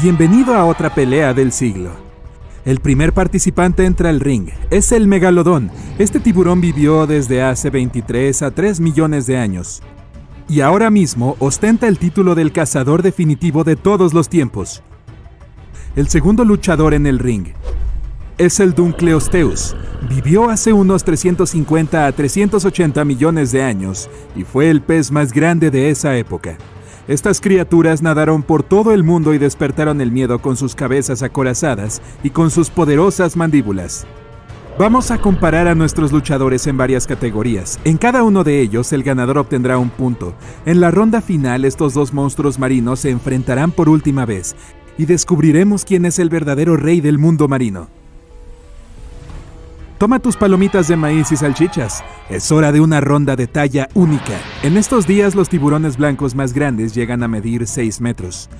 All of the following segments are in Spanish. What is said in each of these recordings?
Bienvenido a otra pelea del siglo. El primer participante entra al ring. Es el megalodón. Este tiburón vivió desde hace 23 a 3 millones de años. Y ahora mismo ostenta el título del cazador definitivo de todos los tiempos. El segundo luchador en el ring es el Dunkleosteus. Vivió hace unos 350 a 380 millones de años y fue el pez más grande de esa época. Estas criaturas nadaron por todo el mundo y despertaron el miedo con sus cabezas acorazadas y con sus poderosas mandíbulas. Vamos a comparar a nuestros luchadores en varias categorías. En cada uno de ellos el ganador obtendrá un punto. En la ronda final estos dos monstruos marinos se enfrentarán por última vez y descubriremos quién es el verdadero rey del mundo marino. Toma tus palomitas de maíz y salchichas. Es hora de una ronda de talla única. En estos días los tiburones blancos más grandes llegan a medir 6 metros.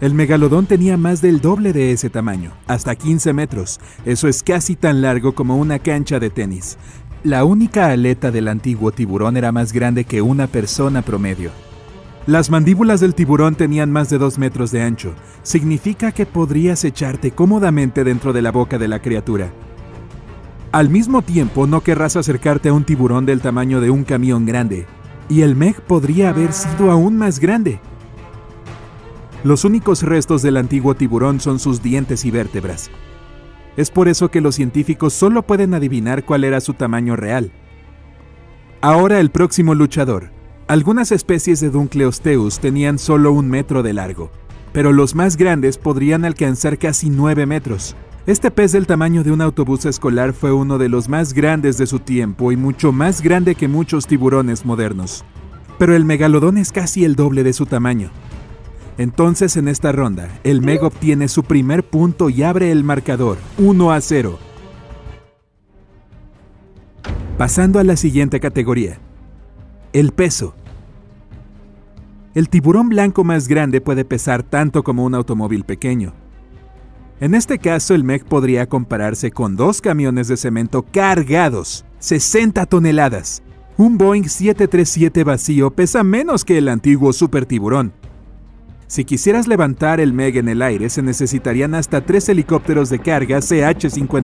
El megalodón tenía más del doble de ese tamaño, hasta 15 metros. Eso es casi tan largo como una cancha de tenis. La única aleta del antiguo tiburón era más grande que una persona promedio. Las mandíbulas del tiburón tenían más de 2 metros de ancho. Significa que podrías echarte cómodamente dentro de la boca de la criatura. Al mismo tiempo, no querrás acercarte a un tiburón del tamaño de un camión grande, y el Meg podría haber sido aún más grande. Los únicos restos del antiguo tiburón son sus dientes y vértebras. Es por eso que los científicos solo pueden adivinar cuál era su tamaño real. Ahora el próximo luchador. Algunas especies de Dunkleosteus tenían solo un metro de largo, pero los más grandes podrían alcanzar casi 9 metros. Este pez del tamaño de un autobús escolar fue uno de los más grandes de su tiempo y mucho más grande que muchos tiburones modernos. Pero el megalodón es casi el doble de su tamaño. Entonces en esta ronda, el Meg obtiene su primer punto y abre el marcador, 1 a 0. Pasando a la siguiente categoría. El peso. El tiburón blanco más grande puede pesar tanto como un automóvil pequeño. En este caso, el MEC podría compararse con dos camiones de cemento cargados, 60 toneladas. Un Boeing 737 vacío pesa menos que el antiguo Super Tiburón. Si quisieras levantar el MEG en el aire, se necesitarían hasta tres helicópteros de carga CH-50.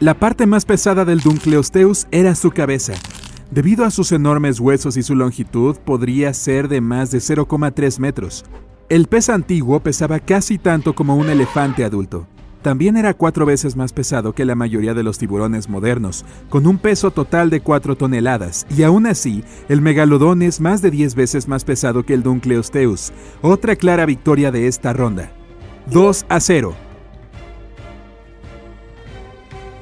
La parte más pesada del Dunkleosteus era su cabeza. Debido a sus enormes huesos y su longitud, podría ser de más de 0,3 metros. El pez antiguo pesaba casi tanto como un elefante adulto. También era cuatro veces más pesado que la mayoría de los tiburones modernos, con un peso total de 4 toneladas, y aún así, el megalodón es más de 10 veces más pesado que el Dunkleosteus. Otra clara victoria de esta ronda. 2 a 0.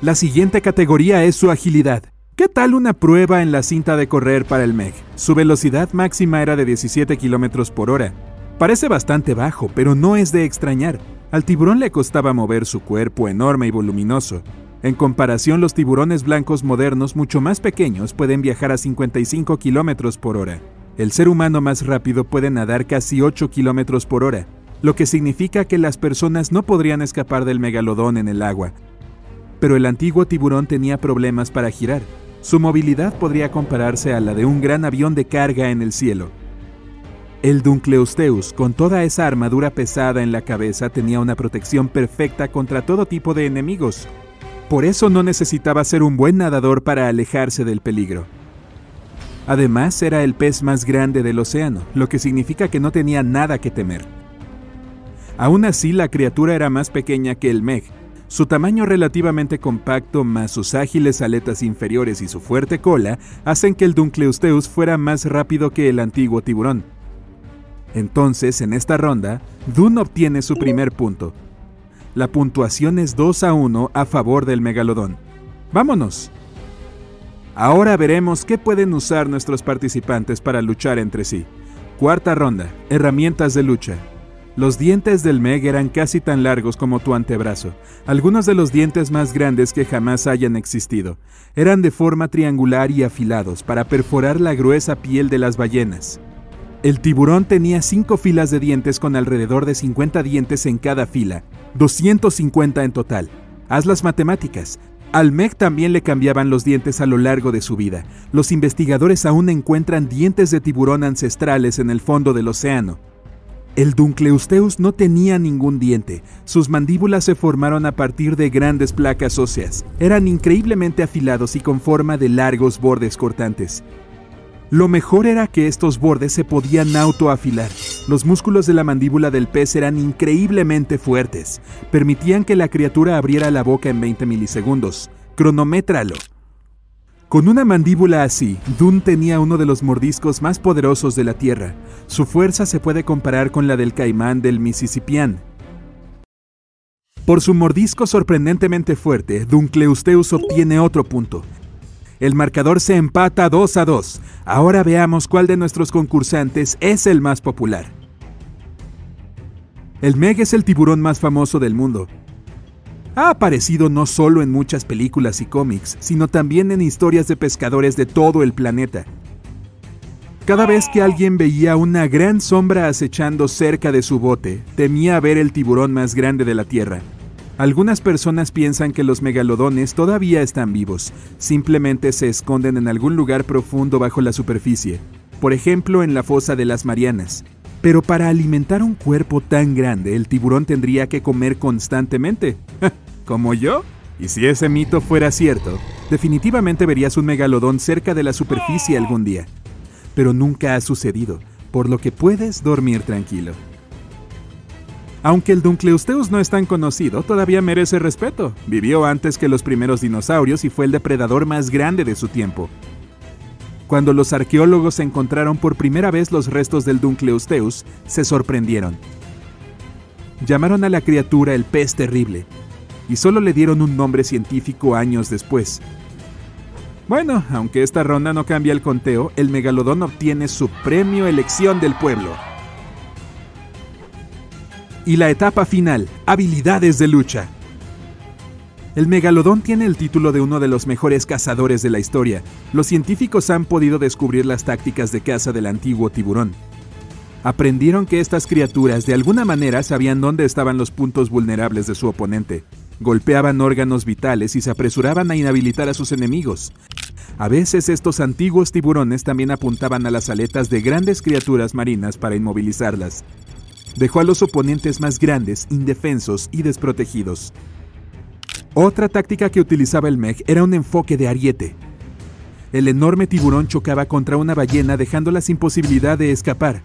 La siguiente categoría es su agilidad. ¿Qué tal una prueba en la cinta de correr para el MEG? Su velocidad máxima era de 17 km por hora. Parece bastante bajo, pero no es de extrañar. Al tiburón le costaba mover su cuerpo enorme y voluminoso. En comparación, los tiburones blancos modernos mucho más pequeños pueden viajar a 55 km por hora. El ser humano más rápido puede nadar casi 8 km por hora, lo que significa que las personas no podrían escapar del megalodón en el agua, pero el antiguo tiburón tenía problemas para girar. Su movilidad podría compararse a la de un gran avión de carga en el cielo. El Dunkleosteus, con toda esa armadura pesada en la cabeza, tenía una protección perfecta contra todo tipo de enemigos. Por eso no necesitaba ser un buen nadador para alejarse del peligro. Además, era el pez más grande del océano, lo que significa que no tenía nada que temer. Aún así, la criatura era más pequeña que el Meg. Su tamaño relativamente compacto, más sus ágiles aletas inferiores y su fuerte cola, hacen que el Duncleusteus fuera más rápido que el antiguo tiburón. Entonces, en esta ronda, Dun obtiene su primer punto. La puntuación es 2 a 1 a favor del megalodón. ¡Vámonos! Ahora veremos qué pueden usar nuestros participantes para luchar entre sí. Cuarta ronda. Herramientas de lucha. Los dientes del Meg eran casi tan largos como tu antebrazo, algunos de los dientes más grandes que jamás hayan existido. Eran de forma triangular y afilados para perforar la gruesa piel de las ballenas. El tiburón tenía cinco filas de dientes con alrededor de 50 dientes en cada fila, 250 en total. Haz las matemáticas, al Meg también le cambiaban los dientes a lo largo de su vida. Los investigadores aún encuentran dientes de tiburón ancestrales en el fondo del océano. El Duncleusteus no tenía ningún diente. Sus mandíbulas se formaron a partir de grandes placas óseas. Eran increíblemente afilados y con forma de largos bordes cortantes. Lo mejor era que estos bordes se podían autoafilar. Los músculos de la mandíbula del pez eran increíblemente fuertes. Permitían que la criatura abriera la boca en 20 milisegundos. Cronométralo. Con una mandíbula así, Dune tenía uno de los mordiscos más poderosos de la Tierra. Su fuerza se puede comparar con la del caimán del Mississippián. Por su mordisco sorprendentemente fuerte, Duncleusteus obtiene otro punto. El marcador se empata 2 a 2. Ahora veamos cuál de nuestros concursantes es el más popular. El Meg es el tiburón más famoso del mundo. Ha aparecido no solo en muchas películas y cómics, sino también en historias de pescadores de todo el planeta. Cada vez que alguien veía una gran sombra acechando cerca de su bote, temía ver el tiburón más grande de la Tierra. Algunas personas piensan que los megalodones todavía están vivos, simplemente se esconden en algún lugar profundo bajo la superficie, por ejemplo en la fosa de las Marianas. Pero para alimentar un cuerpo tan grande, el tiburón tendría que comer constantemente. ¿Como yo? Y si ese mito fuera cierto, definitivamente verías un megalodón cerca de la superficie algún día. Pero nunca ha sucedido, por lo que puedes dormir tranquilo. Aunque el Duncleusteus no es tan conocido, todavía merece respeto. Vivió antes que los primeros dinosaurios y fue el depredador más grande de su tiempo. Cuando los arqueólogos encontraron por primera vez los restos del Duncleusteus, se sorprendieron. Llamaron a la criatura el pez terrible, y solo le dieron un nombre científico años después. Bueno, aunque esta ronda no cambia el conteo, el megalodón obtiene su premio elección del pueblo. Y la etapa final, habilidades de lucha. El megalodón tiene el título de uno de los mejores cazadores de la historia. Los científicos han podido descubrir las tácticas de caza del antiguo tiburón. Aprendieron que estas criaturas de alguna manera sabían dónde estaban los puntos vulnerables de su oponente. Golpeaban órganos vitales y se apresuraban a inhabilitar a sus enemigos. A veces estos antiguos tiburones también apuntaban a las aletas de grandes criaturas marinas para inmovilizarlas dejó a los oponentes más grandes, indefensos y desprotegidos. Otra táctica que utilizaba el Meg era un enfoque de ariete. El enorme tiburón chocaba contra una ballena dejándola sin posibilidad de escapar.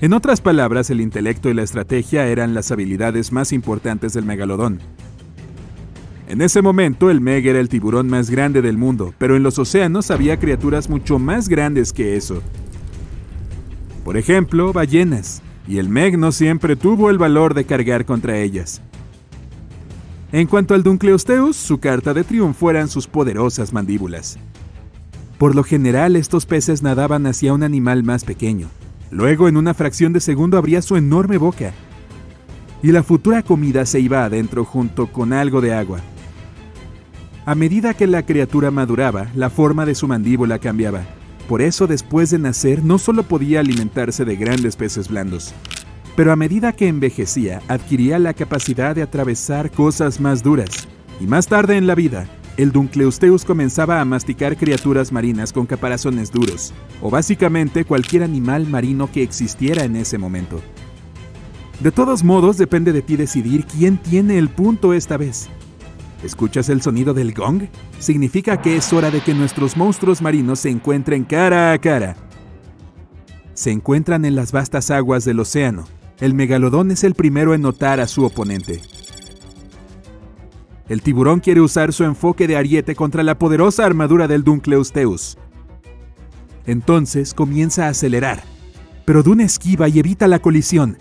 En otras palabras, el intelecto y la estrategia eran las habilidades más importantes del megalodón. En ese momento el Meg era el tiburón más grande del mundo, pero en los océanos había criaturas mucho más grandes que eso. Por ejemplo, ballenas y el Meg no siempre tuvo el valor de cargar contra ellas. En cuanto al Duncleosteus, su carta de triunfo eran sus poderosas mandíbulas. Por lo general, estos peces nadaban hacia un animal más pequeño. Luego, en una fracción de segundo, abría su enorme boca. Y la futura comida se iba adentro junto con algo de agua. A medida que la criatura maduraba, la forma de su mandíbula cambiaba por eso después de nacer no solo podía alimentarse de grandes peces blandos, pero a medida que envejecía adquiría la capacidad de atravesar cosas más duras. Y más tarde en la vida, el Duncleusteus comenzaba a masticar criaturas marinas con caparazones duros, o básicamente cualquier animal marino que existiera en ese momento. De todos modos, depende de ti decidir quién tiene el punto esta vez. ¿Escuchas el sonido del gong? Significa que es hora de que nuestros monstruos marinos se encuentren cara a cara. Se encuentran en las vastas aguas del océano. El megalodón es el primero en notar a su oponente. El tiburón quiere usar su enfoque de ariete contra la poderosa armadura del Dunkleosteus. Entonces comienza a acelerar, pero Dune esquiva y evita la colisión.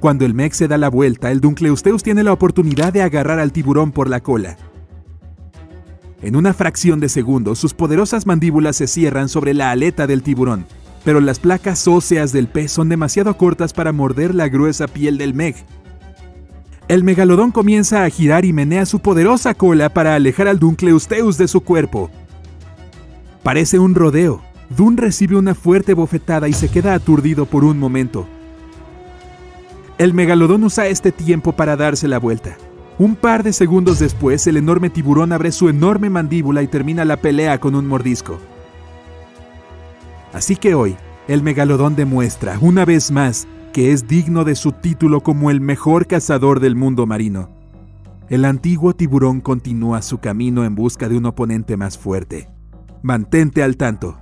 Cuando el mech se da la vuelta, el Dunkleosteus tiene la oportunidad de agarrar al tiburón por la cola. En una fracción de segundo, sus poderosas mandíbulas se cierran sobre la aleta del tiburón, pero las placas óseas del pez son demasiado cortas para morder la gruesa piel del meg. El megalodón comienza a girar y menea su poderosa cola para alejar al Dunkleosteus de su cuerpo. Parece un rodeo, Dun recibe una fuerte bofetada y se queda aturdido por un momento. El megalodón usa este tiempo para darse la vuelta. Un par de segundos después, el enorme tiburón abre su enorme mandíbula y termina la pelea con un mordisco. Así que hoy, el megalodón demuestra, una vez más, que es digno de su título como el mejor cazador del mundo marino. El antiguo tiburón continúa su camino en busca de un oponente más fuerte. Mantente al tanto.